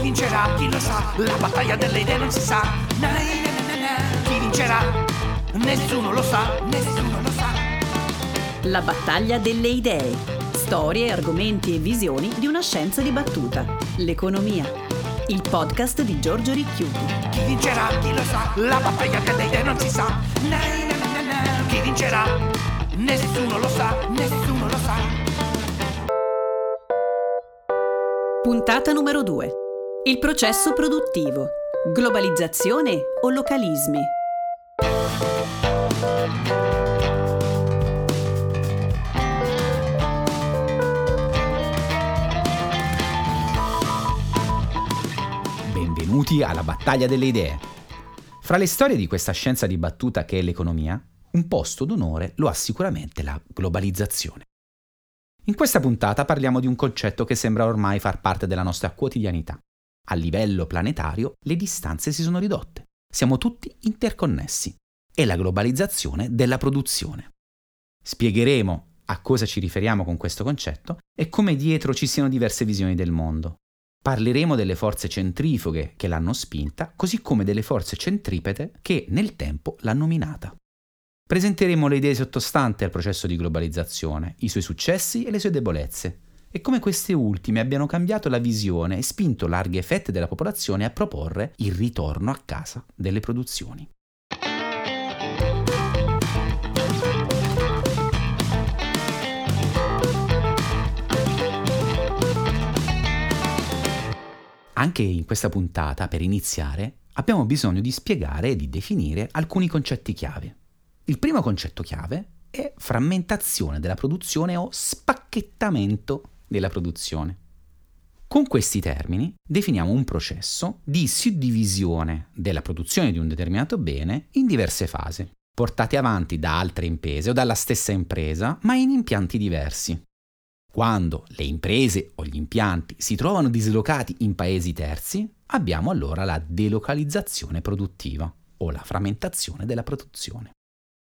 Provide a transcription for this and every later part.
Chi vincerà? Chi lo sa? La battaglia delle idee non si sa. Na, na, na, na, na. Chi vincerà? Nessuno lo sa, nessuno lo sa. La battaglia delle idee. Storie, argomenti e visioni di una scienza dibattuta. L'economia. Il podcast di Giorgio Ricchiuti. Chi vincerà? Chi lo sa? La battaglia delle idee non si sa. Chi vincerà? Nessuno lo sa, nessuno lo sa. Puntata numero 2. Il processo produttivo. Globalizzazione o localismi? Benvenuti alla battaglia delle idee. Fra le storie di questa scienza dibattuta che è l'economia, un posto d'onore lo ha sicuramente la globalizzazione. In questa puntata parliamo di un concetto che sembra ormai far parte della nostra quotidianità. A livello planetario le distanze si sono ridotte. Siamo tutti interconnessi. È la globalizzazione della produzione. Spiegheremo a cosa ci riferiamo con questo concetto e come dietro ci siano diverse visioni del mondo. Parleremo delle forze centrifughe che l'hanno spinta, così come delle forze centripete che nel tempo l'hanno minata. Presenteremo le idee sottostanti al processo di globalizzazione, i suoi successi e le sue debolezze, e come queste ultime abbiano cambiato la visione e spinto larghe fette della popolazione a proporre il ritorno a casa delle produzioni. Anche in questa puntata, per iniziare, abbiamo bisogno di spiegare e di definire alcuni concetti chiave. Il primo concetto chiave è frammentazione della produzione o spacchettamento della produzione. Con questi termini definiamo un processo di suddivisione della produzione di un determinato bene in diverse fasi, portate avanti da altre imprese o dalla stessa impresa, ma in impianti diversi. Quando le imprese o gli impianti si trovano dislocati in paesi terzi, abbiamo allora la delocalizzazione produttiva o la frammentazione della produzione.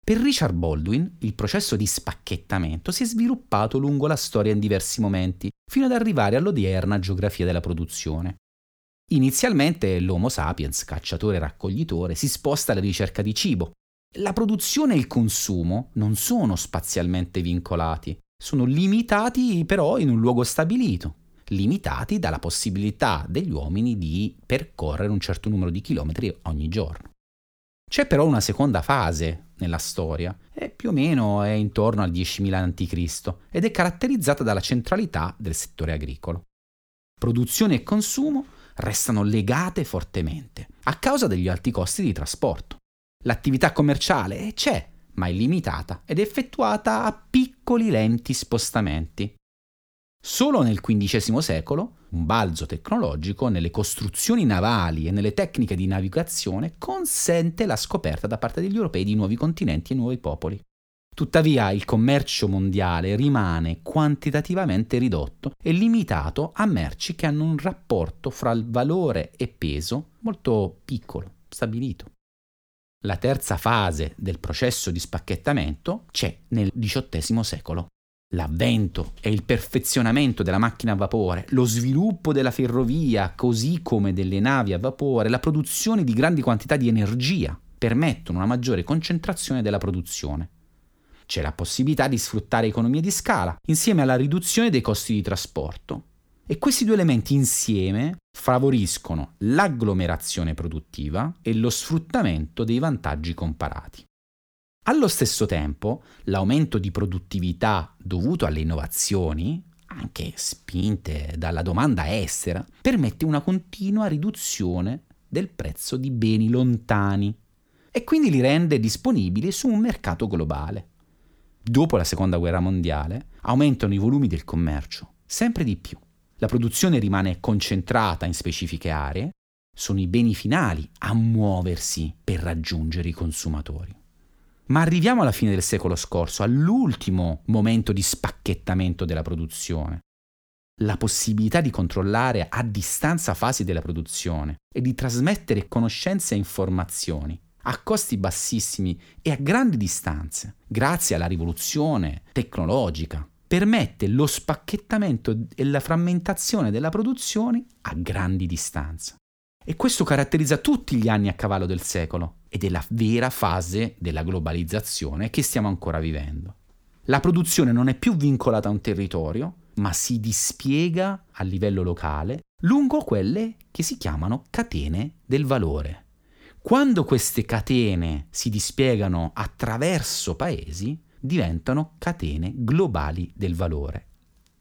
Per Richard Baldwin il processo di spacchettamento si è sviluppato lungo la storia in diversi momenti, fino ad arrivare all'odierna geografia della produzione. Inizialmente l'Homo sapiens, cacciatore e raccoglitore, si sposta alla ricerca di cibo. La produzione e il consumo non sono spazialmente vincolati, sono limitati però in un luogo stabilito, limitati dalla possibilità degli uomini di percorrere un certo numero di chilometri ogni giorno. C'è però una seconda fase nella storia, e più o meno è intorno al 10.000 a.C. ed è caratterizzata dalla centralità del settore agricolo. Produzione e consumo restano legate fortemente a causa degli alti costi di trasporto. L'attività commerciale c'è, ma è limitata ed è effettuata a piccoli lenti spostamenti. Solo nel XV secolo un balzo tecnologico nelle costruzioni navali e nelle tecniche di navigazione consente la scoperta da parte degli europei di nuovi continenti e nuovi popoli. Tuttavia il commercio mondiale rimane quantitativamente ridotto e limitato a merci che hanno un rapporto fra il valore e peso molto piccolo, stabilito. La terza fase del processo di spacchettamento c'è nel XVIII secolo. L'avvento e il perfezionamento della macchina a vapore, lo sviluppo della ferrovia, così come delle navi a vapore, la produzione di grandi quantità di energia permettono una maggiore concentrazione della produzione. C'è la possibilità di sfruttare economie di scala, insieme alla riduzione dei costi di trasporto. E questi due elementi insieme favoriscono l'agglomerazione produttiva e lo sfruttamento dei vantaggi comparati. Allo stesso tempo, l'aumento di produttività dovuto alle innovazioni, anche spinte dalla domanda estera, permette una continua riduzione del prezzo di beni lontani e quindi li rende disponibili su un mercato globale. Dopo la Seconda Guerra Mondiale aumentano i volumi del commercio sempre di più. La produzione rimane concentrata in specifiche aree, sono i beni finali a muoversi per raggiungere i consumatori. Ma arriviamo alla fine del secolo scorso, all'ultimo momento di spacchettamento della produzione. La possibilità di controllare a distanza fasi della produzione e di trasmettere conoscenze e informazioni a costi bassissimi e a grandi distanze, grazie alla rivoluzione tecnologica permette lo spacchettamento e la frammentazione della produzione a grandi distanze. E questo caratterizza tutti gli anni a cavallo del secolo ed è la vera fase della globalizzazione che stiamo ancora vivendo. La produzione non è più vincolata a un territorio, ma si dispiega a livello locale lungo quelle che si chiamano catene del valore. Quando queste catene si dispiegano attraverso paesi, diventano catene globali del valore.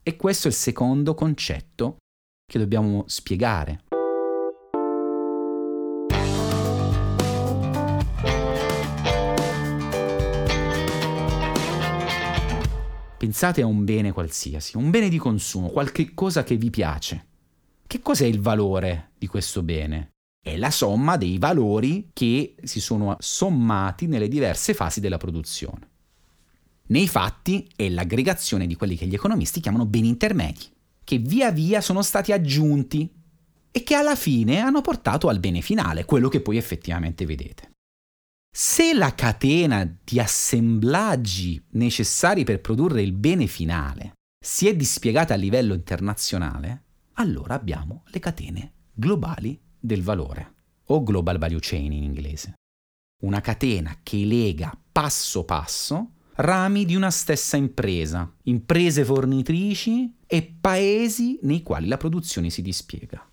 E questo è il secondo concetto che dobbiamo spiegare. Pensate a un bene qualsiasi, un bene di consumo, qualche cosa che vi piace. Che cos'è il valore di questo bene? È la somma dei valori che si sono sommati nelle diverse fasi della produzione. Nei fatti è l'aggregazione di quelli che gli economisti chiamano beni intermedi, che via via sono stati aggiunti e che alla fine hanno portato al bene finale, quello che poi effettivamente vedete. Se la catena di assemblaggi necessari per produrre il bene finale si è dispiegata a livello internazionale, allora abbiamo le catene globali del valore, o global value chain in inglese. Una catena che lega passo passo rami di una stessa impresa, imprese fornitrici e paesi nei quali la produzione si dispiega.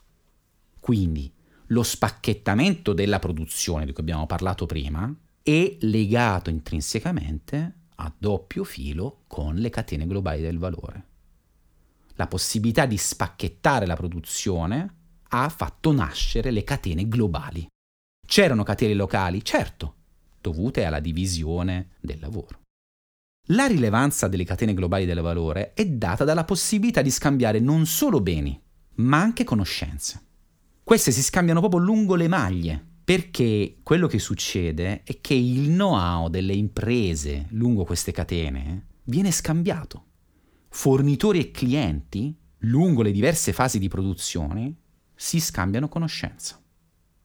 Quindi lo spacchettamento della produzione di cui abbiamo parlato prima è legato intrinsecamente a doppio filo con le catene globali del valore. La possibilità di spacchettare la produzione ha fatto nascere le catene globali. C'erano catene locali, certo, dovute alla divisione del lavoro. La rilevanza delle catene globali del valore è data dalla possibilità di scambiare non solo beni, ma anche conoscenze. Queste si scambiano proprio lungo le maglie, perché quello che succede è che il know-how delle imprese lungo queste catene viene scambiato. Fornitori e clienti, lungo le diverse fasi di produzione, si scambiano conoscenza.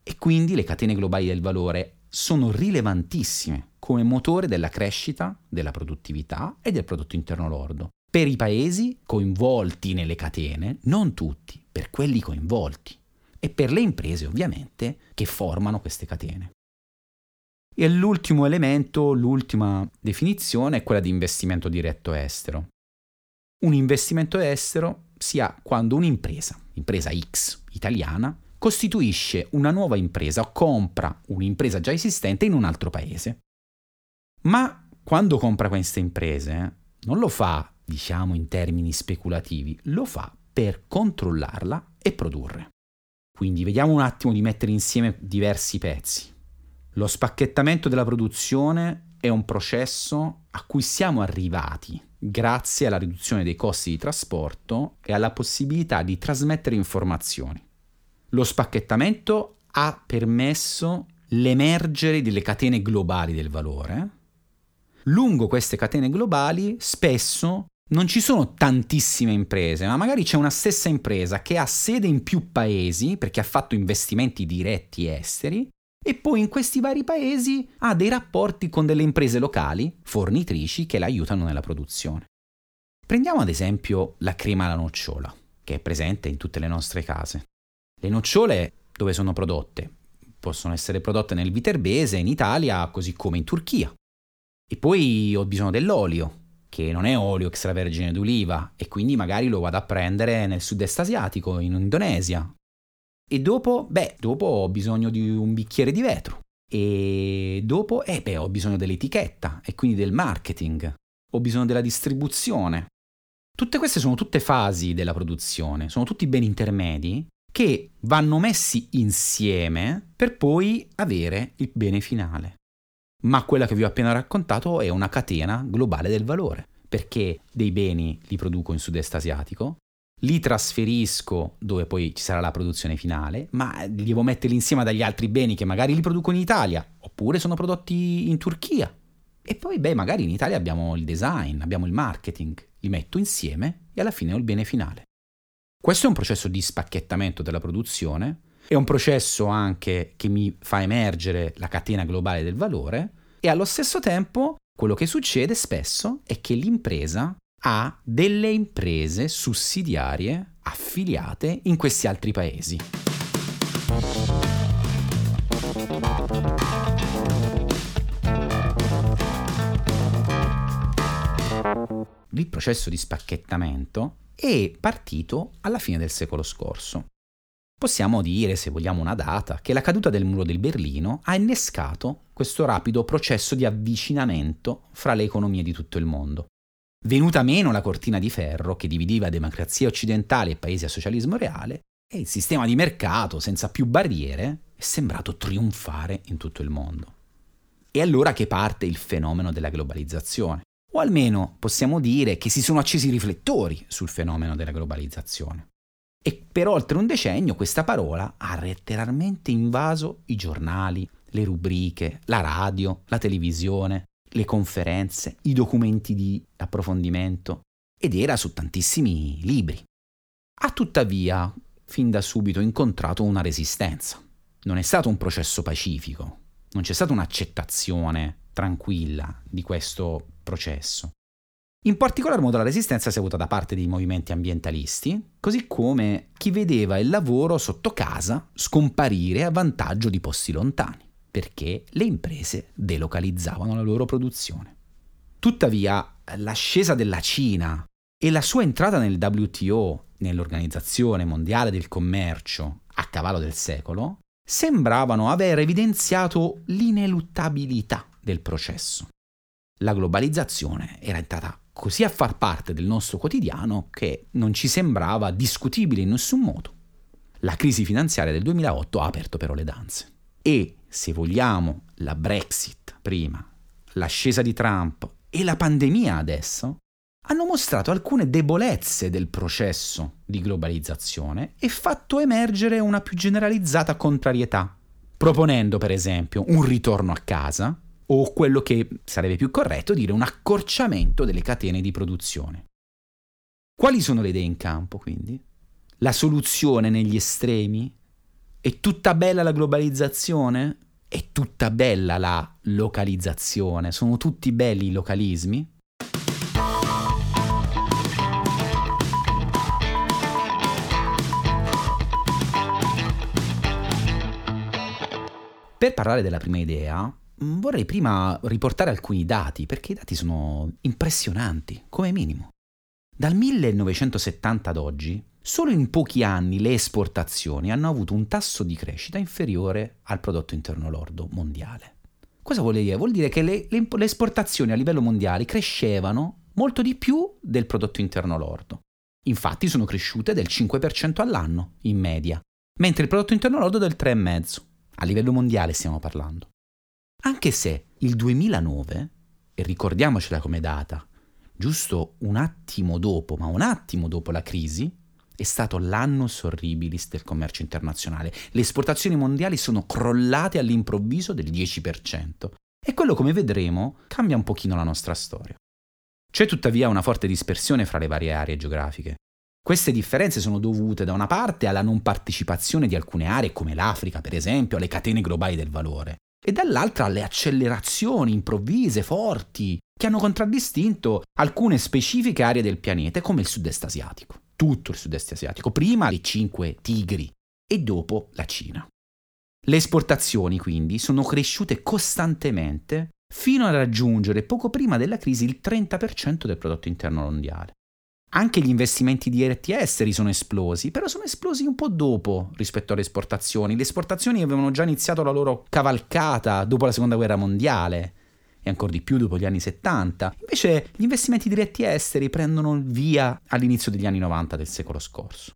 E quindi le catene globali del valore sono rilevantissime come motore della crescita, della produttività e del prodotto interno lordo. Per i paesi coinvolti nelle catene, non tutti, per quelli coinvolti e per le imprese ovviamente che formano queste catene. E l'ultimo elemento, l'ultima definizione è quella di investimento diretto estero. Un investimento estero sia quando un'impresa, impresa X italiana, costituisce una nuova impresa o compra un'impresa già esistente in un altro paese. Ma quando compra queste imprese non lo fa, diciamo in termini speculativi, lo fa per controllarla e produrre. Quindi vediamo un attimo di mettere insieme diversi pezzi. Lo spacchettamento della produzione è un processo a cui siamo arrivati grazie alla riduzione dei costi di trasporto e alla possibilità di trasmettere informazioni. Lo spacchettamento ha permesso l'emergere delle catene globali del valore. Lungo queste catene globali spesso non ci sono tantissime imprese, ma magari c'è una stessa impresa che ha sede in più paesi perché ha fatto investimenti diretti esteri e poi in questi vari paesi ha dei rapporti con delle imprese locali, fornitrici, che la aiutano nella produzione. Prendiamo ad esempio la crema alla nocciola, che è presente in tutte le nostre case. Le nocciole dove sono prodotte? Possono essere prodotte nel Viterbese, in Italia, così come in Turchia. E poi ho bisogno dell'olio, che non è olio extravergine d'oliva e quindi magari lo vado a prendere nel sud-est asiatico, in Indonesia. E dopo, beh, dopo ho bisogno di un bicchiere di vetro. E dopo, eh beh, ho bisogno dell'etichetta e quindi del marketing. Ho bisogno della distribuzione. Tutte queste sono tutte fasi della produzione, sono tutti beni intermedi che vanno messi insieme per poi avere il bene finale ma quella che vi ho appena raccontato è una catena globale del valore, perché dei beni li produco in sud-est asiatico, li trasferisco dove poi ci sarà la produzione finale, ma devo metterli insieme agli altri beni che magari li produco in Italia, oppure sono prodotti in Turchia. E poi, beh, magari in Italia abbiamo il design, abbiamo il marketing, li metto insieme e alla fine ho il bene finale. Questo è un processo di spacchettamento della produzione è un processo anche che mi fa emergere la catena globale del valore e allo stesso tempo quello che succede spesso è che l'impresa ha delle imprese sussidiarie affiliate in questi altri paesi. Il processo di spacchettamento è partito alla fine del secolo scorso. Possiamo dire, se vogliamo una data, che la caduta del muro del Berlino ha innescato questo rapido processo di avvicinamento fra le economie di tutto il mondo. Venuta meno la cortina di ferro che divideva democrazie occidentali e paesi a socialismo reale, e il sistema di mercato senza più barriere è sembrato trionfare in tutto il mondo. E allora che parte il fenomeno della globalizzazione. O almeno possiamo dire che si sono accesi i riflettori sul fenomeno della globalizzazione. E per oltre un decennio questa parola ha letteralmente invaso i giornali, le rubriche, la radio, la televisione, le conferenze, i documenti di approfondimento ed era su tantissimi libri. Ha tuttavia fin da subito incontrato una resistenza. Non è stato un processo pacifico, non c'è stata un'accettazione tranquilla di questo processo. In particolar modo la resistenza si è avuta da parte dei movimenti ambientalisti, così come chi vedeva il lavoro sotto casa scomparire a vantaggio di posti lontani, perché le imprese delocalizzavano la loro produzione. Tuttavia, l'ascesa della Cina e la sua entrata nel WTO, nell'Organizzazione Mondiale del Commercio, a cavallo del secolo, sembravano aver evidenziato l'ineluttabilità del processo. La globalizzazione era entrata così a far parte del nostro quotidiano che non ci sembrava discutibile in nessun modo. La crisi finanziaria del 2008 ha aperto però le danze. E, se vogliamo, la Brexit prima, l'ascesa di Trump e la pandemia adesso hanno mostrato alcune debolezze del processo di globalizzazione e fatto emergere una più generalizzata contrarietà, proponendo per esempio un ritorno a casa o quello che sarebbe più corretto dire un accorciamento delle catene di produzione. Quali sono le idee in campo quindi? La soluzione negli estremi? È tutta bella la globalizzazione? È tutta bella la localizzazione? Sono tutti belli i localismi? Per parlare della prima idea, vorrei prima riportare alcuni dati, perché i dati sono impressionanti, come minimo. Dal 1970 ad oggi, solo in pochi anni le esportazioni hanno avuto un tasso di crescita inferiore al prodotto interno lordo mondiale. Cosa vuol dire? Vuol dire che le, le, le esportazioni a livello mondiale crescevano molto di più del prodotto interno lordo. Infatti sono cresciute del 5% all'anno, in media, mentre il prodotto interno lordo del 3,5%. A livello mondiale stiamo parlando. Anche se il 2009, e ricordiamocela come data, giusto un attimo dopo, ma un attimo dopo la crisi, è stato l'anno horribilis del commercio internazionale. Le esportazioni mondiali sono crollate all'improvviso del 10%. E quello, come vedremo, cambia un pochino la nostra storia. C'è tuttavia una forte dispersione fra le varie aree geografiche. Queste differenze sono dovute da una parte alla non partecipazione di alcune aree, come l'Africa per esempio, alle catene globali del valore, e dall'altra alle accelerazioni improvvise, forti, che hanno contraddistinto alcune specifiche aree del pianeta come il sud-est asiatico. Tutto il sud-est asiatico, prima le cinque tigri e dopo la Cina. Le esportazioni quindi sono cresciute costantemente fino a raggiungere poco prima della crisi il 30% del prodotto interno mondiale. Anche gli investimenti diretti esteri sono esplosi, però sono esplosi un po' dopo rispetto alle esportazioni. Le esportazioni avevano già iniziato la loro cavalcata dopo la seconda guerra mondiale e ancora di più dopo gli anni 70. Invece gli investimenti diretti esteri prendono il via all'inizio degli anni 90 del secolo scorso.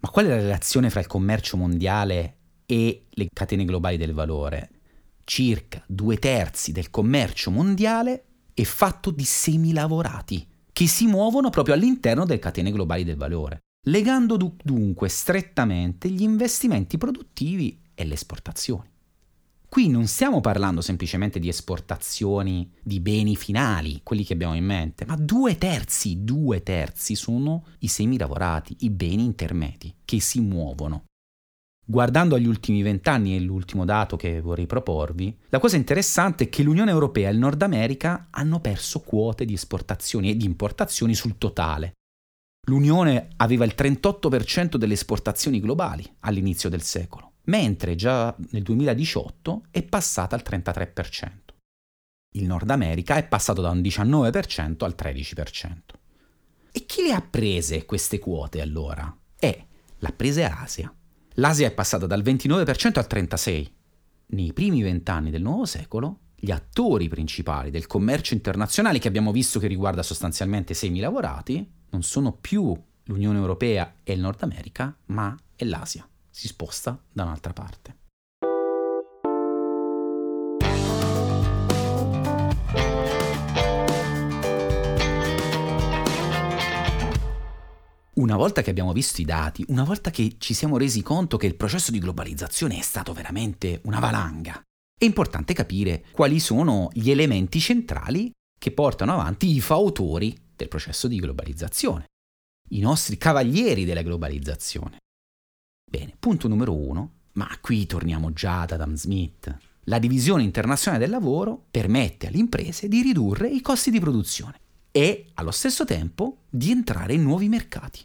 Ma qual è la relazione fra il commercio mondiale e le catene globali del valore? Circa due terzi del commercio mondiale è fatto di semilavorati che si muovono proprio all'interno delle catene globali del valore, legando dunque strettamente gli investimenti produttivi e le esportazioni. Qui non stiamo parlando semplicemente di esportazioni di beni finali, quelli che abbiamo in mente, ma due terzi, due terzi sono i semi lavorati, i beni intermedi che si muovono. Guardando agli ultimi vent'anni e l'ultimo dato che vorrei proporvi, la cosa interessante è che l'Unione Europea e il Nord America hanno perso quote di esportazioni e di importazioni sul totale. L'Unione aveva il 38% delle esportazioni globali all'inizio del secolo, mentre già nel 2018 è passata al 33%. Il Nord America è passato da un 19% al 13%. E chi le ha prese queste quote allora? Eh, l'ha prese Asia. L'Asia è passata dal 29% al 36%. Nei primi vent'anni del nuovo secolo, gli attori principali del commercio internazionale, che abbiamo visto che riguarda sostanzialmente 6.000 lavorati, non sono più l'Unione Europea e il Nord America, ma è l'Asia. Si sposta da un'altra parte. Una volta che abbiamo visto i dati, una volta che ci siamo resi conto che il processo di globalizzazione è stato veramente una valanga, è importante capire quali sono gli elementi centrali che portano avanti i fautori del processo di globalizzazione, i nostri cavalieri della globalizzazione. Bene, punto numero uno, ma qui torniamo già ad Adam Smith. La divisione internazionale del lavoro permette alle imprese di ridurre i costi di produzione e allo stesso tempo di entrare in nuovi mercati.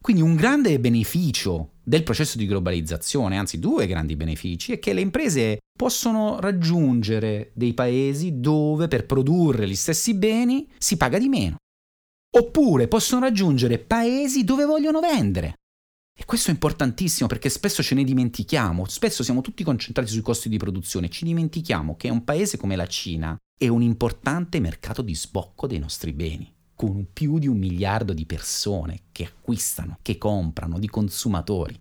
Quindi un grande beneficio del processo di globalizzazione, anzi due grandi benefici, è che le imprese possono raggiungere dei paesi dove per produrre gli stessi beni si paga di meno. Oppure possono raggiungere paesi dove vogliono vendere. E questo è importantissimo perché spesso ce ne dimentichiamo, spesso siamo tutti concentrati sui costi di produzione, ci dimentichiamo che un paese come la Cina è un importante mercato di sbocco dei nostri beni con più di un miliardo di persone che acquistano, che comprano, di consumatori.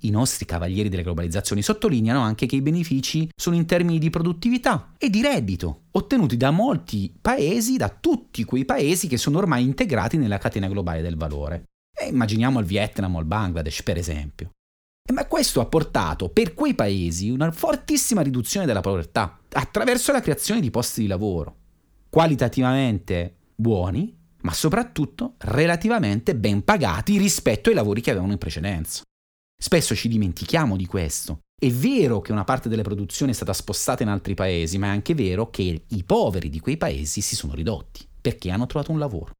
I nostri cavalieri delle globalizzazioni sottolineano anche che i benefici sono in termini di produttività e di reddito, ottenuti da molti paesi, da tutti quei paesi che sono ormai integrati nella catena globale del valore. E immaginiamo il Vietnam o il Bangladesh, per esempio. E ma questo ha portato per quei paesi una fortissima riduzione della povertà attraverso la creazione di posti di lavoro, qualitativamente buoni, ma soprattutto relativamente ben pagati rispetto ai lavori che avevano in precedenza. Spesso ci dimentichiamo di questo. È vero che una parte delle produzioni è stata spostata in altri paesi, ma è anche vero che i poveri di quei paesi si sono ridotti perché hanno trovato un lavoro.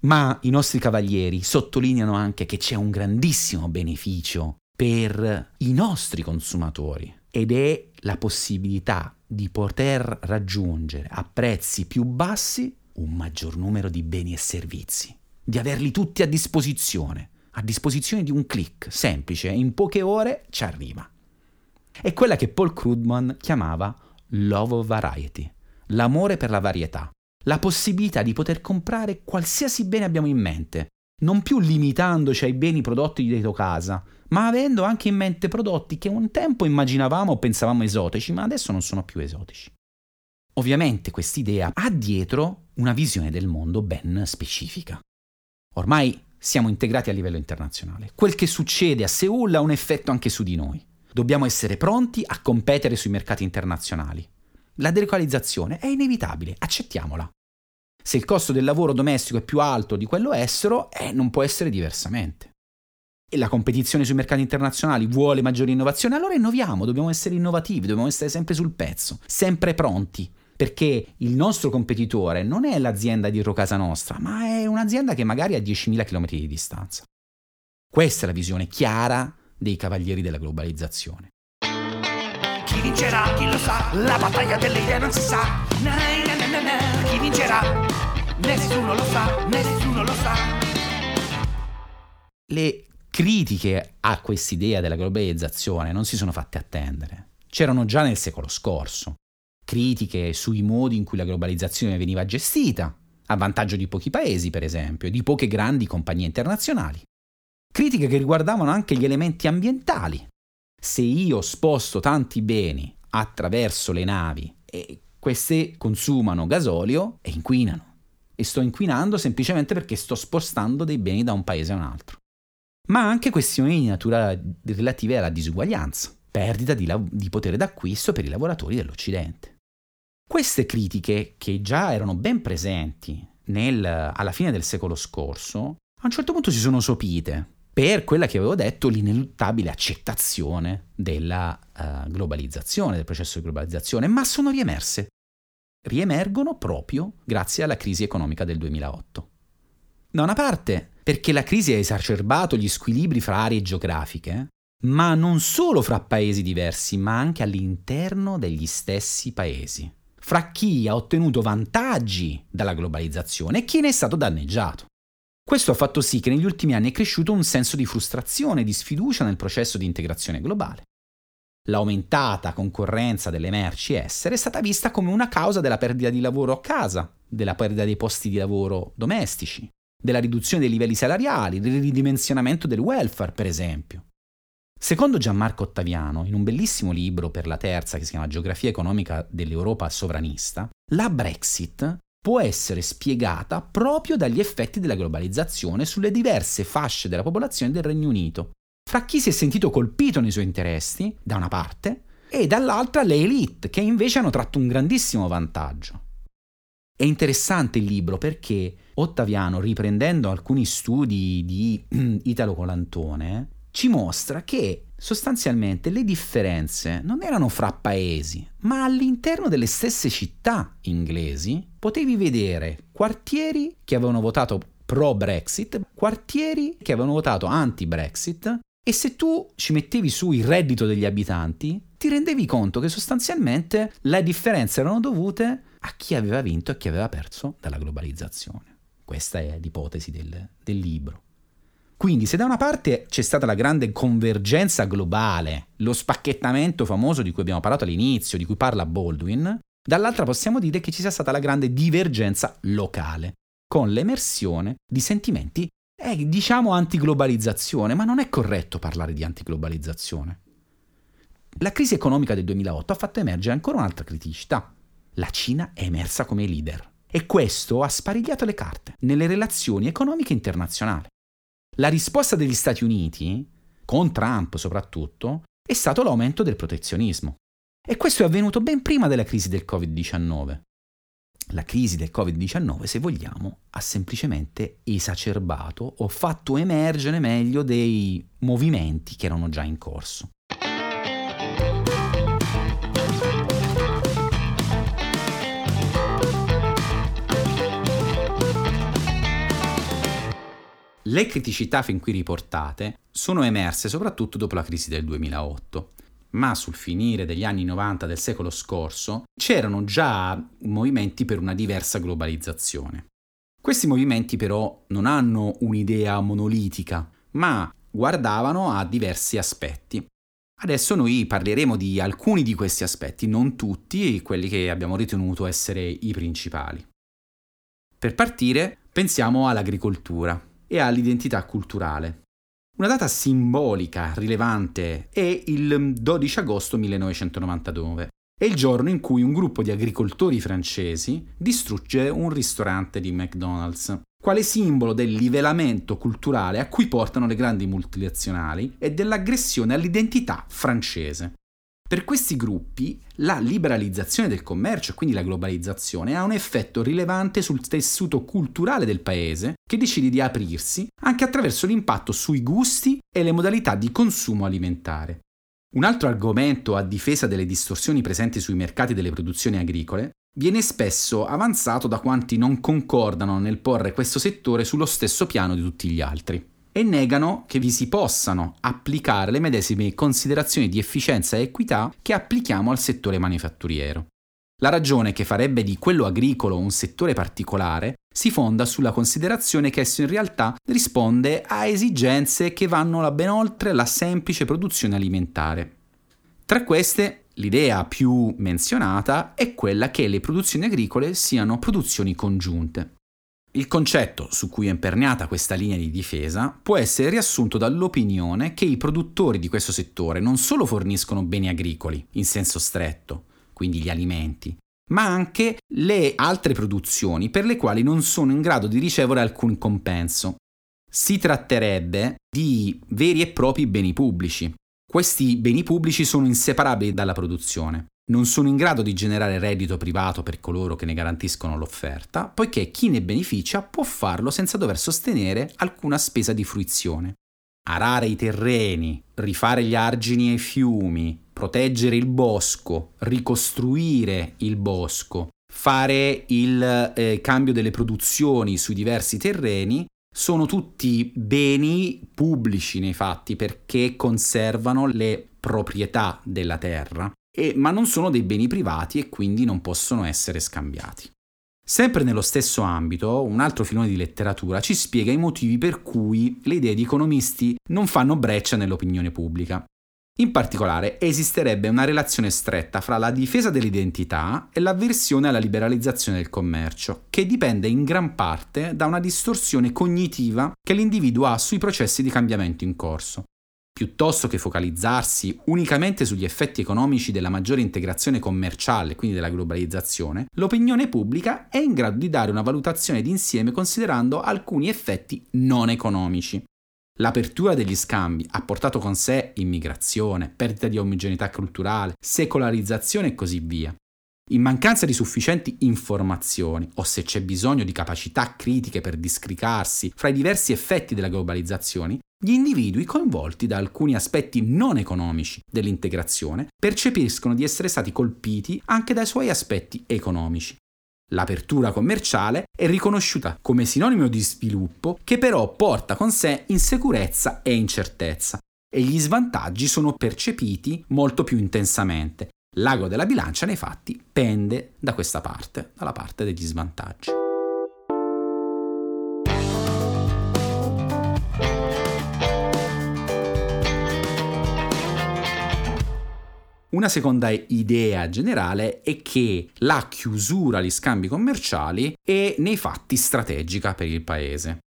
Ma i nostri cavalieri sottolineano anche che c'è un grandissimo beneficio per i nostri consumatori ed è la possibilità di poter raggiungere a prezzi più bassi un maggior numero di beni e servizi, di averli tutti a disposizione, a disposizione di un clic, semplice, in poche ore ci arriva. È quella che Paul Krugman chiamava love of variety, l'amore per la varietà, la possibilità di poter comprare qualsiasi bene abbiamo in mente, non più limitandoci ai beni prodotti dietro casa, ma avendo anche in mente prodotti che un tempo immaginavamo o pensavamo esotici, ma adesso non sono più esotici. Ovviamente quest'idea ha dietro una visione del mondo ben specifica. Ormai siamo integrati a livello internazionale. Quel che succede a Seoul ha un effetto anche su di noi. Dobbiamo essere pronti a competere sui mercati internazionali. La delocalizzazione è inevitabile, accettiamola. Se il costo del lavoro domestico è più alto di quello estero, eh, non può essere diversamente. E la competizione sui mercati internazionali vuole maggiore innovazione, allora innoviamo, dobbiamo essere innovativi, dobbiamo essere sempre sul pezzo, sempre pronti perché il nostro competitore non è l'azienda dietro casa nostra, ma è un'azienda che magari ha 10.000 km di distanza. Questa è la visione chiara dei cavalieri della globalizzazione. Chi vincerà? Chi lo sa? La battaglia delle idee non si sa. Na, Chi vincerà? Nessuno lo sa, nessuno lo sa. Le critiche a quest'idea della globalizzazione non si sono fatte attendere. C'erano già nel secolo scorso critiche sui modi in cui la globalizzazione veniva gestita, a vantaggio di pochi paesi, per esempio, e di poche grandi compagnie internazionali. Critiche che riguardavano anche gli elementi ambientali. Se io sposto tanti beni attraverso le navi e queste consumano gasolio e inquinano. E sto inquinando semplicemente perché sto spostando dei beni da un paese a un altro. Ma anche questioni di natura relative alla disuguaglianza, perdita di, la- di potere d'acquisto per i lavoratori dell'Occidente. Queste critiche, che già erano ben presenti nel, alla fine del secolo scorso, a un certo punto si sono sopite, per quella che avevo detto l'ineluttabile accettazione della uh, globalizzazione, del processo di globalizzazione, ma sono riemerse. Riemergono proprio grazie alla crisi economica del 2008. Da una parte, perché la crisi ha esacerbato gli squilibri fra aree geografiche, ma non solo fra paesi diversi, ma anche all'interno degli stessi paesi, fra chi ha ottenuto vantaggi dalla globalizzazione e chi ne è stato danneggiato. Questo ha fatto sì che negli ultimi anni è cresciuto un senso di frustrazione e di sfiducia nel processo di integrazione globale. L'aumentata concorrenza delle merci estere è stata vista come una causa della perdita di lavoro a casa, della perdita dei posti di lavoro domestici, della riduzione dei livelli salariali, del ridimensionamento del welfare, per esempio. Secondo Gianmarco Ottaviano, in un bellissimo libro per la terza che si chiama Geografia economica dell'Europa sovranista, la Brexit può essere spiegata proprio dagli effetti della globalizzazione sulle diverse fasce della popolazione del Regno Unito, fra chi si è sentito colpito nei suoi interessi, da una parte, e dall'altra le elite, che invece hanno tratto un grandissimo vantaggio. È interessante il libro perché Ottaviano, riprendendo alcuni studi di Italo Colantone, ci mostra che sostanzialmente le differenze non erano fra paesi, ma all'interno delle stesse città inglesi potevi vedere quartieri che avevano votato pro Brexit, quartieri che avevano votato anti-Brexit e se tu ci mettevi su il reddito degli abitanti, ti rendevi conto che sostanzialmente le differenze erano dovute a chi aveva vinto e chi aveva perso dalla globalizzazione. Questa è l'ipotesi del, del libro. Quindi se da una parte c'è stata la grande convergenza globale, lo spacchettamento famoso di cui abbiamo parlato all'inizio, di cui parla Baldwin, dall'altra possiamo dire che ci sia stata la grande divergenza locale, con l'emersione di sentimenti, eh, diciamo, antiglobalizzazione, ma non è corretto parlare di antiglobalizzazione. La crisi economica del 2008 ha fatto emergere ancora un'altra criticità. La Cina è emersa come leader e questo ha sparigliato le carte nelle relazioni economiche internazionali. La risposta degli Stati Uniti, con Trump soprattutto, è stato l'aumento del protezionismo. E questo è avvenuto ben prima della crisi del Covid-19. La crisi del Covid-19, se vogliamo, ha semplicemente esacerbato o fatto emergere meglio dei movimenti che erano già in corso. Le criticità fin qui riportate sono emerse soprattutto dopo la crisi del 2008, ma sul finire degli anni 90 del secolo scorso c'erano già movimenti per una diversa globalizzazione. Questi movimenti però non hanno un'idea monolitica, ma guardavano a diversi aspetti. Adesso noi parleremo di alcuni di questi aspetti, non tutti, quelli che abbiamo ritenuto essere i principali. Per partire, pensiamo all'agricoltura e all'identità culturale. Una data simbolica rilevante è il 12 agosto 1999. È il giorno in cui un gruppo di agricoltori francesi distrugge un ristorante di McDonald's, quale simbolo del livellamento culturale a cui portano le grandi multinazionali e dell'aggressione all'identità francese. Per questi gruppi la liberalizzazione del commercio, quindi la globalizzazione, ha un effetto rilevante sul tessuto culturale del paese che decide di aprirsi anche attraverso l'impatto sui gusti e le modalità di consumo alimentare. Un altro argomento a difesa delle distorsioni presenti sui mercati delle produzioni agricole viene spesso avanzato da quanti non concordano nel porre questo settore sullo stesso piano di tutti gli altri e negano che vi si possano applicare le medesime considerazioni di efficienza e equità che applichiamo al settore manifatturiero. La ragione che farebbe di quello agricolo un settore particolare si fonda sulla considerazione che esso in realtà risponde a esigenze che vanno ben oltre la semplice produzione alimentare. Tra queste, l'idea più menzionata è quella che le produzioni agricole siano produzioni congiunte. Il concetto su cui è imperniata questa linea di difesa può essere riassunto dall'opinione che i produttori di questo settore non solo forniscono beni agricoli, in senso stretto, quindi gli alimenti, ma anche le altre produzioni per le quali non sono in grado di ricevere alcun compenso. Si tratterebbe di veri e propri beni pubblici. Questi beni pubblici sono inseparabili dalla produzione non sono in grado di generare reddito privato per coloro che ne garantiscono l'offerta, poiché chi ne beneficia può farlo senza dover sostenere alcuna spesa di fruizione. arare i terreni, rifare gli argini e i fiumi, proteggere il bosco, ricostruire il bosco, fare il eh, cambio delle produzioni sui diversi terreni, sono tutti beni pubblici nei fatti perché conservano le proprietà della terra, e, ma non sono dei beni privati e quindi non possono essere scambiati. Sempre nello stesso ambito, un altro filone di letteratura ci spiega i motivi per cui le idee di economisti non fanno breccia nell'opinione pubblica. In particolare, esisterebbe una relazione stretta fra la difesa dell'identità e l'avversione alla liberalizzazione del commercio, che dipende in gran parte da una distorsione cognitiva che l'individuo ha sui processi di cambiamento in corso. Piuttosto che focalizzarsi unicamente sugli effetti economici della maggiore integrazione commerciale, quindi della globalizzazione, l'opinione pubblica è in grado di dare una valutazione d'insieme considerando alcuni effetti non economici. L'apertura degli scambi ha portato con sé immigrazione, perdita di omogeneità culturale, secolarizzazione e così via. In mancanza di sufficienti informazioni o se c'è bisogno di capacità critiche per discricarsi fra i diversi effetti della globalizzazione, gli individui coinvolti da alcuni aspetti non economici dell'integrazione percepiscono di essere stati colpiti anche dai suoi aspetti economici. L'apertura commerciale è riconosciuta come sinonimo di sviluppo che però porta con sé insicurezza e incertezza e gli svantaggi sono percepiti molto più intensamente. L'ago della bilancia nei fatti pende da questa parte, dalla parte degli svantaggi. Una seconda idea generale è che la chiusura agli scambi commerciali è nei fatti strategica per il paese.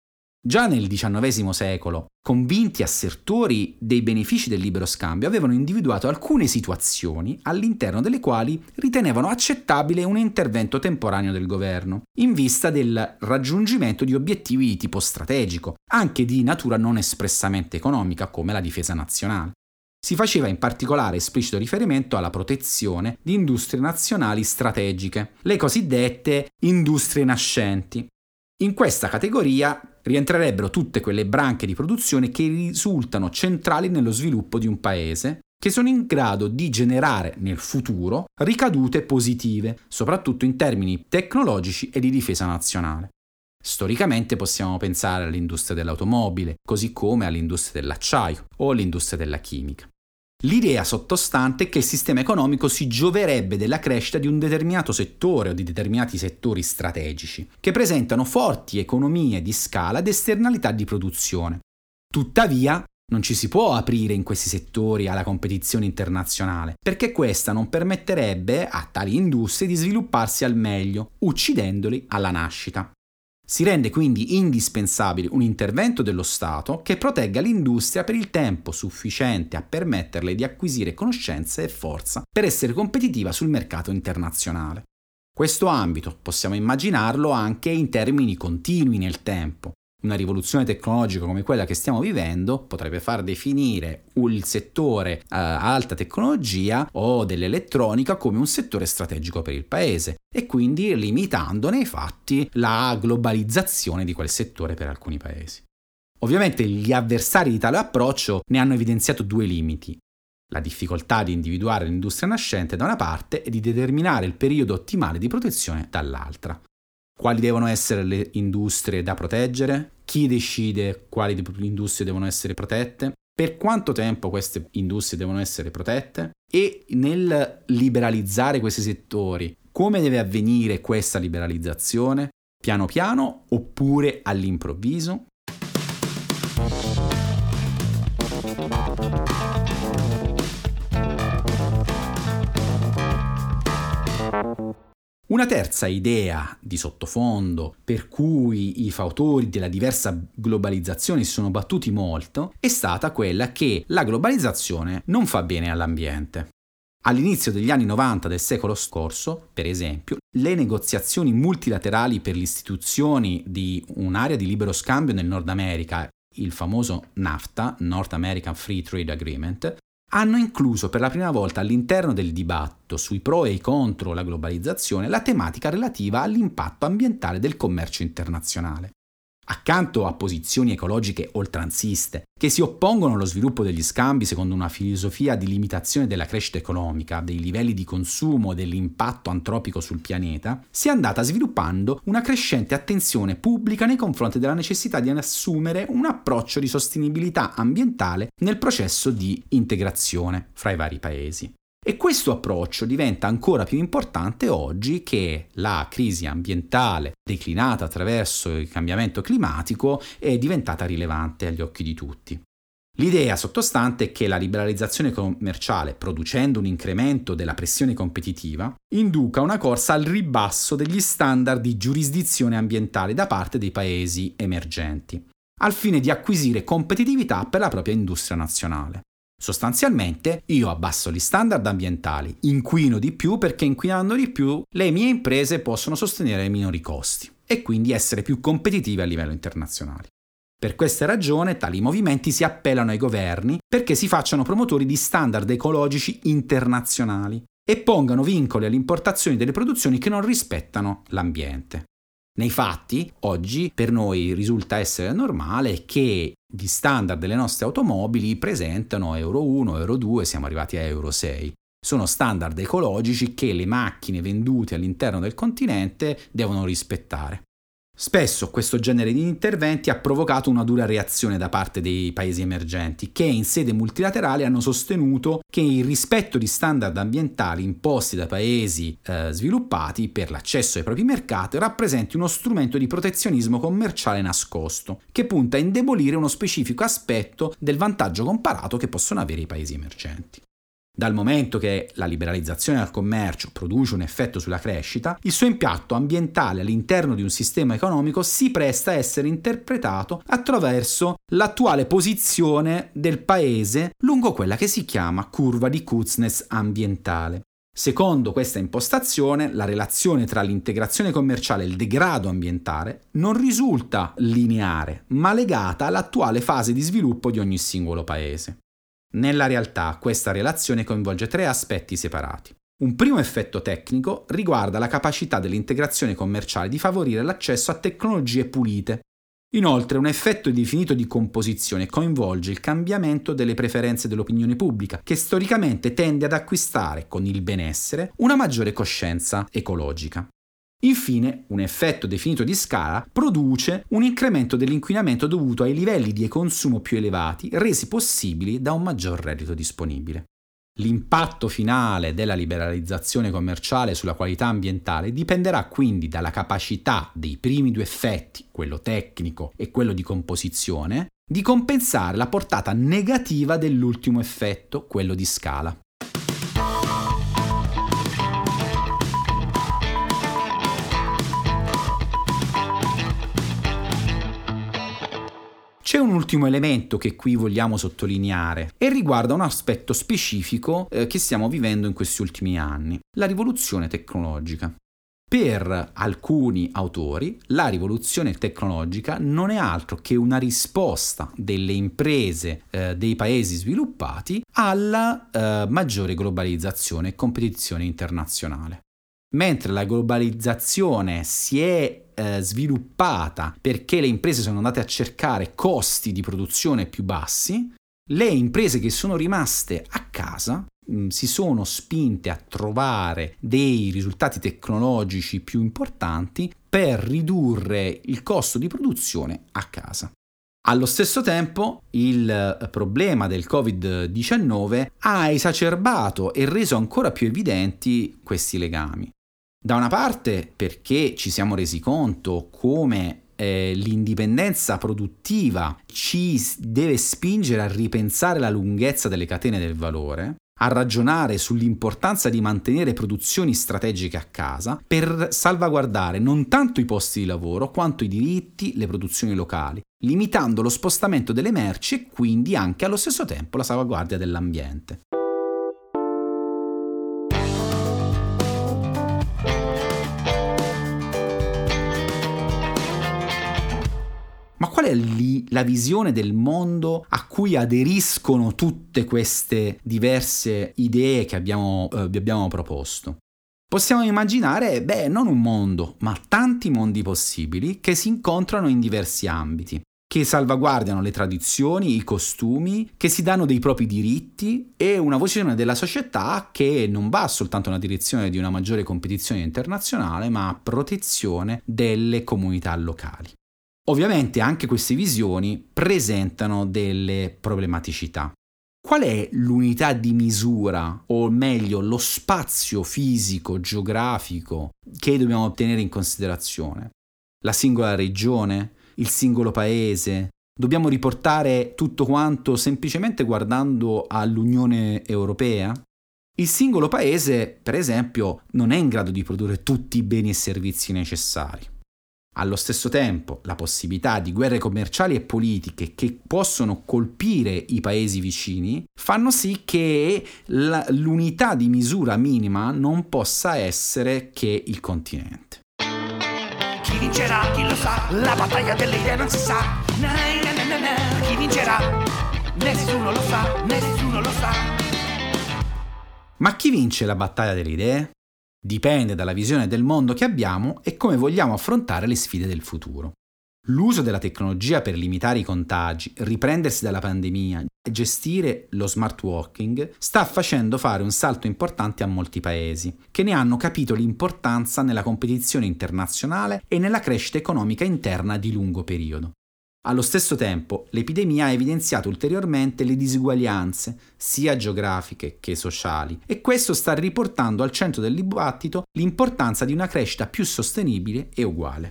Già nel XIX secolo, convinti assertori dei benefici del libero scambio avevano individuato alcune situazioni all'interno delle quali ritenevano accettabile un intervento temporaneo del governo, in vista del raggiungimento di obiettivi di tipo strategico, anche di natura non espressamente economica come la difesa nazionale. Si faceva in particolare esplicito riferimento alla protezione di industrie nazionali strategiche, le cosiddette industrie nascenti. In questa categoria rientrerebbero tutte quelle branche di produzione che risultano centrali nello sviluppo di un paese, che sono in grado di generare nel futuro ricadute positive, soprattutto in termini tecnologici e di difesa nazionale. Storicamente possiamo pensare all'industria dell'automobile, così come all'industria dell'acciaio o all'industria della chimica. L'idea sottostante è che il sistema economico si gioverebbe della crescita di un determinato settore o di determinati settori strategici, che presentano forti economie di scala ed esternalità di produzione. Tuttavia, non ci si può aprire in questi settori alla competizione internazionale, perché questa non permetterebbe a tali industrie di svilupparsi al meglio, uccidendoli alla nascita. Si rende quindi indispensabile un intervento dello Stato che protegga l'industria per il tempo sufficiente a permetterle di acquisire conoscenze e forza per essere competitiva sul mercato internazionale. Questo ambito possiamo immaginarlo anche in termini continui nel tempo, una rivoluzione tecnologica come quella che stiamo vivendo potrebbe far definire il settore uh, alta tecnologia o dell'elettronica come un settore strategico per il paese e quindi limitando nei fatti la globalizzazione di quel settore per alcuni paesi. Ovviamente gli avversari di tale approccio ne hanno evidenziato due limiti. La difficoltà di individuare l'industria nascente da una parte e di determinare il periodo ottimale di protezione dall'altra quali devono essere le industrie da proteggere, chi decide quali industrie devono essere protette, per quanto tempo queste industrie devono essere protette e nel liberalizzare questi settori, come deve avvenire questa liberalizzazione? Piano piano oppure all'improvviso? Una terza idea di sottofondo per cui i fautori della diversa globalizzazione si sono battuti molto è stata quella che la globalizzazione non fa bene all'ambiente. All'inizio degli anni 90 del secolo scorso, per esempio, le negoziazioni multilaterali per l'istituzione di un'area di libero scambio nel Nord America, il famoso NAFTA, North American Free Trade Agreement, hanno incluso per la prima volta all'interno del dibattito sui pro e i contro la globalizzazione la tematica relativa all'impatto ambientale del commercio internazionale. Accanto a posizioni ecologiche oltranziste, che si oppongono allo sviluppo degli scambi secondo una filosofia di limitazione della crescita economica, dei livelli di consumo e dell'impatto antropico sul pianeta, si è andata sviluppando una crescente attenzione pubblica nei confronti della necessità di assumere un approccio di sostenibilità ambientale nel processo di integrazione fra i vari paesi. E questo approccio diventa ancora più importante oggi che la crisi ambientale, declinata attraverso il cambiamento climatico, è diventata rilevante agli occhi di tutti. L'idea sottostante è che la liberalizzazione commerciale, producendo un incremento della pressione competitiva, induca una corsa al ribasso degli standard di giurisdizione ambientale da parte dei paesi emergenti, al fine di acquisire competitività per la propria industria nazionale. Sostanzialmente io abbasso gli standard ambientali, inquino di più perché inquinando di più le mie imprese possono sostenere minori costi e quindi essere più competitive a livello internazionale. Per queste ragioni tali movimenti si appellano ai governi perché si facciano promotori di standard ecologici internazionali e pongano vincoli alle importazioni delle produzioni che non rispettano l'ambiente. Nei fatti, oggi per noi risulta essere normale che gli standard delle nostre automobili presentano Euro 1, Euro 2, siamo arrivati a Euro 6. Sono standard ecologici che le macchine vendute all'interno del continente devono rispettare. Spesso questo genere di interventi ha provocato una dura reazione da parte dei paesi emergenti, che in sede multilaterale hanno sostenuto che il rispetto di standard ambientali imposti da paesi eh, sviluppati per l'accesso ai propri mercati rappresenti uno strumento di protezionismo commerciale nascosto, che punta a indebolire uno specifico aspetto del vantaggio comparato che possono avere i paesi emergenti. Dal momento che la liberalizzazione al commercio produce un effetto sulla crescita, il suo impatto ambientale all'interno di un sistema economico si presta a essere interpretato attraverso l'attuale posizione del paese lungo quella che si chiama curva di Kuznets ambientale. Secondo questa impostazione, la relazione tra l'integrazione commerciale e il degrado ambientale non risulta lineare, ma legata all'attuale fase di sviluppo di ogni singolo paese. Nella realtà questa relazione coinvolge tre aspetti separati. Un primo effetto tecnico riguarda la capacità dell'integrazione commerciale di favorire l'accesso a tecnologie pulite. Inoltre un effetto definito di composizione coinvolge il cambiamento delle preferenze dell'opinione pubblica, che storicamente tende ad acquistare con il benessere una maggiore coscienza ecologica. Infine, un effetto definito di scala produce un incremento dell'inquinamento dovuto ai livelli di consumo più elevati resi possibili da un maggior reddito disponibile. L'impatto finale della liberalizzazione commerciale sulla qualità ambientale dipenderà quindi dalla capacità dei primi due effetti, quello tecnico e quello di composizione, di compensare la portata negativa dell'ultimo effetto, quello di scala. Un ultimo elemento che qui vogliamo sottolineare e riguarda un aspetto specifico eh, che stiamo vivendo in questi ultimi anni, la rivoluzione tecnologica. Per alcuni autori la rivoluzione tecnologica non è altro che una risposta delle imprese eh, dei paesi sviluppati alla eh, maggiore globalizzazione e competizione internazionale. Mentre la globalizzazione si è eh, sviluppata perché le imprese sono andate a cercare costi di produzione più bassi, le imprese che sono rimaste a casa mh, mm, si sono spinte a trovare dei risultati tecnologici più importanti per ridurre il costo di produzione a casa. Allo stesso tempo il problema del Covid-19 ha esacerbato e reso ancora più evidenti questi legami. Da una parte perché ci siamo resi conto come eh, l'indipendenza produttiva ci deve spingere a ripensare la lunghezza delle catene del valore, a ragionare sull'importanza di mantenere produzioni strategiche a casa per salvaguardare non tanto i posti di lavoro quanto i diritti, le produzioni locali, limitando lo spostamento delle merci e quindi anche allo stesso tempo la salvaguardia dell'ambiente. Qual è lì la visione del mondo a cui aderiscono tutte queste diverse idee che abbiamo, eh, vi abbiamo proposto? Possiamo immaginare, beh, non un mondo, ma tanti mondi possibili che si incontrano in diversi ambiti, che salvaguardano le tradizioni, i costumi, che si danno dei propri diritti e una voce della società che non va soltanto nella direzione di una maggiore competizione internazionale, ma a protezione delle comunità locali. Ovviamente anche queste visioni presentano delle problematicità. Qual è l'unità di misura, o meglio lo spazio fisico, geografico, che dobbiamo tenere in considerazione? La singola regione? Il singolo paese? Dobbiamo riportare tutto quanto semplicemente guardando all'Unione Europea? Il singolo paese, per esempio, non è in grado di produrre tutti i beni e servizi necessari. Allo stesso tempo, la possibilità di guerre commerciali e politiche che possono colpire i paesi vicini fanno sì che la, l'unità di misura minima non possa essere che il continente. Chi vincerà? Chi lo sa? La battaglia delle idee non si sa. Na, na, na, na, Chi vincerà? Nessuno lo sa, nessuno lo sa. Ma chi vince la battaglia delle idee? Dipende dalla visione del mondo che abbiamo e come vogliamo affrontare le sfide del futuro. L'uso della tecnologia per limitare i contagi, riprendersi dalla pandemia e gestire lo smart working sta facendo fare un salto importante a molti paesi, che ne hanno capito l'importanza nella competizione internazionale e nella crescita economica interna di lungo periodo. Allo stesso tempo, l'epidemia ha evidenziato ulteriormente le disuguaglianze, sia geografiche che sociali, e questo sta riportando al centro del dibattito l'importanza di una crescita più sostenibile e uguale.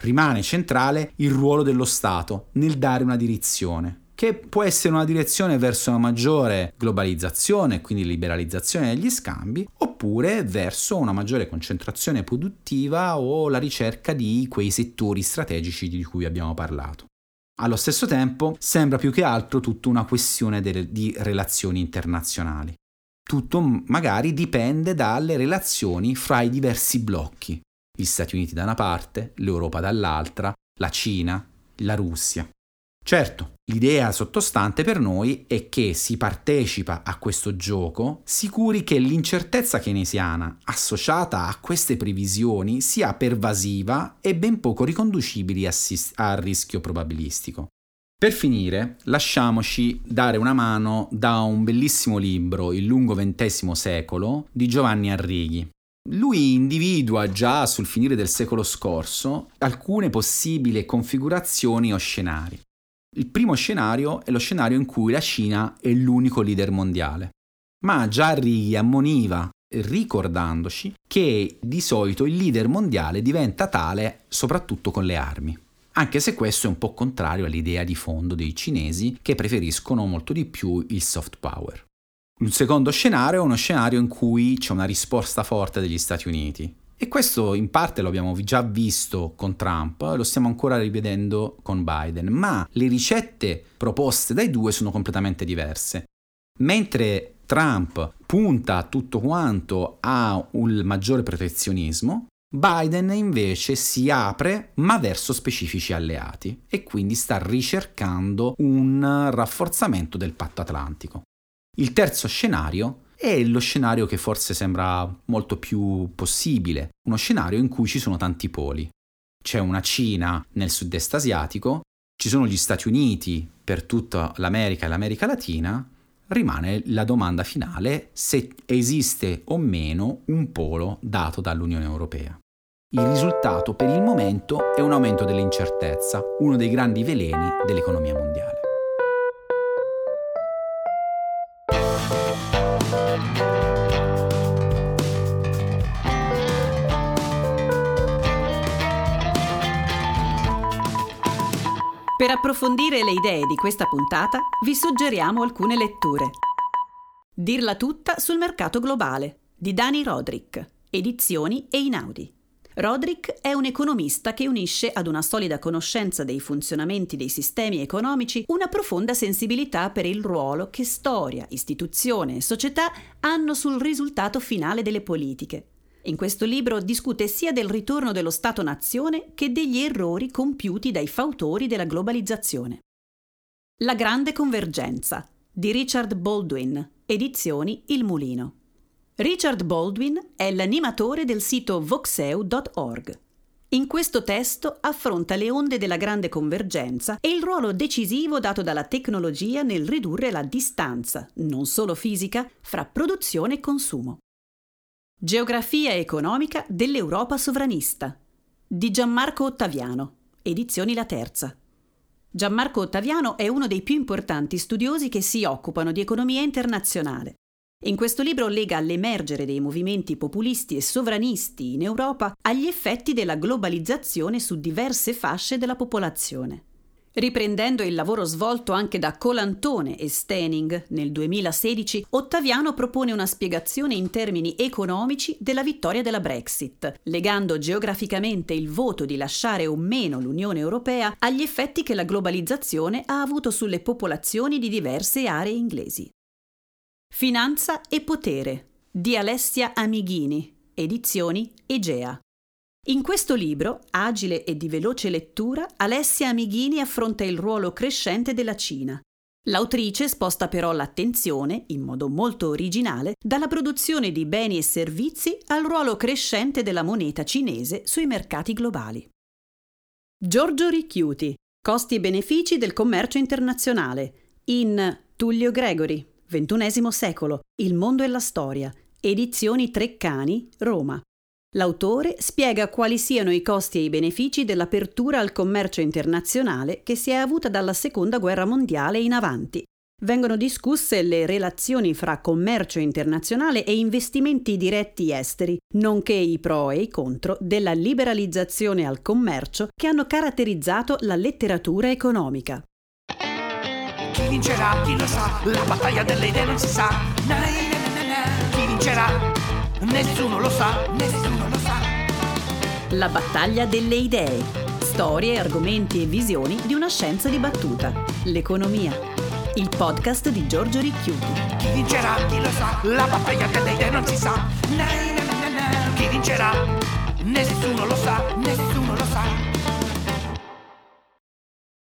Rimane centrale il ruolo dello Stato nel dare una direzione, che può essere una direzione verso una maggiore globalizzazione, quindi liberalizzazione degli scambi, oppure verso una maggiore concentrazione produttiva o la ricerca di quei settori strategici di cui abbiamo parlato. Allo stesso tempo sembra più che altro tutta una questione de- di relazioni internazionali. Tutto magari dipende dalle relazioni fra i diversi blocchi. Gli Stati Uniti da una parte, l'Europa dall'altra, la Cina, la Russia. Certo, l'idea sottostante per noi è che si partecipa a questo gioco sicuri che l'incertezza keynesiana associata a queste previsioni sia pervasiva e ben poco riconducibili al rischio probabilistico. Per finire, lasciamoci dare una mano da un bellissimo libro, Il lungo XX secolo, di Giovanni Arrighi. Lui individua già sul finire del secolo scorso alcune possibili configurazioni o scenari. Il primo scenario è lo scenario in cui la Cina è l'unico leader mondiale. Ma già Righi ammoniva, ricordandoci, che di solito il leader mondiale diventa tale soprattutto con le armi. Anche se questo è un po' contrario all'idea di fondo dei cinesi che preferiscono molto di più il soft power. Un secondo scenario è uno scenario in cui c'è una risposta forte degli Stati Uniti, e questo in parte lo abbiamo già visto con Trump, lo stiamo ancora rivedendo con Biden, ma le ricette proposte dai due sono completamente diverse. Mentre Trump punta tutto quanto a un maggiore protezionismo, Biden invece si apre ma verso specifici alleati e quindi sta ricercando un rafforzamento del patto atlantico. Il terzo scenario è lo scenario che forse sembra molto più possibile, uno scenario in cui ci sono tanti poli. C'è una Cina nel sud-est asiatico, ci sono gli Stati Uniti per tutta l'America e l'America Latina, rimane la domanda finale se esiste o meno un polo dato dall'Unione Europea. Il risultato per il momento è un aumento dell'incertezza, uno dei grandi veleni dell'economia mondiale. Per approfondire le idee di questa puntata vi suggeriamo alcune letture. Dirla tutta sul mercato globale di Dani Roderick, edizioni e Inaudi. Roderick è un economista che unisce ad una solida conoscenza dei funzionamenti dei sistemi economici una profonda sensibilità per il ruolo che storia, istituzione e società hanno sul risultato finale delle politiche in questo libro discute sia del ritorno dello Stato-nazione che degli errori compiuti dai fautori della globalizzazione. La grande convergenza di Richard Baldwin, edizioni Il Mulino. Richard Baldwin è l'animatore del sito voxeu.org. In questo testo affronta le onde della grande convergenza e il ruolo decisivo dato dalla tecnologia nel ridurre la distanza, non solo fisica, fra produzione e consumo. Geografia economica dell'Europa sovranista di Gianmarco Ottaviano, edizioni La Terza. Gianmarco Ottaviano è uno dei più importanti studiosi che si occupano di economia internazionale. In questo libro lega l'emergere dei movimenti populisti e sovranisti in Europa agli effetti della globalizzazione su diverse fasce della popolazione. Riprendendo il lavoro svolto anche da Colantone e Stening nel 2016, Ottaviano propone una spiegazione in termini economici della vittoria della Brexit, legando geograficamente il voto di lasciare o meno l'Unione Europea agli effetti che la globalizzazione ha avuto sulle popolazioni di diverse aree inglesi. Finanza e potere di Alessia Amighini, edizioni Egea. In questo libro, agile e di veloce lettura, Alessia Amighini affronta il ruolo crescente della Cina. L'autrice sposta però l'attenzione, in modo molto originale, dalla produzione di beni e servizi al ruolo crescente della moneta cinese sui mercati globali. Giorgio Ricchiuti, Costi e benefici del commercio internazionale, in Tullio Gregori, XXI secolo, Il mondo e la storia, edizioni Treccani, Roma. L'autore spiega quali siano i costi e i benefici dell'apertura al commercio internazionale che si è avuta dalla Seconda Guerra Mondiale in avanti. Vengono discusse le relazioni fra commercio internazionale e investimenti diretti esteri, nonché i pro e i contro della liberalizzazione al commercio che hanno caratterizzato la letteratura economica. Chi vincerà? Chi lo sa? La battaglia delle idee non si sa. Chi vincerà? Nessuno lo sa, nessuno lo sa. La battaglia delle idee. Storie, argomenti e visioni di una scienza dibattuta. L'economia. Il podcast di Giorgio Ricchiuti. Chi vincerà? Chi lo sa? La battaglia delle idee non si sa. Na, Chi vincerà? Nessuno lo sa, nessuno lo sa.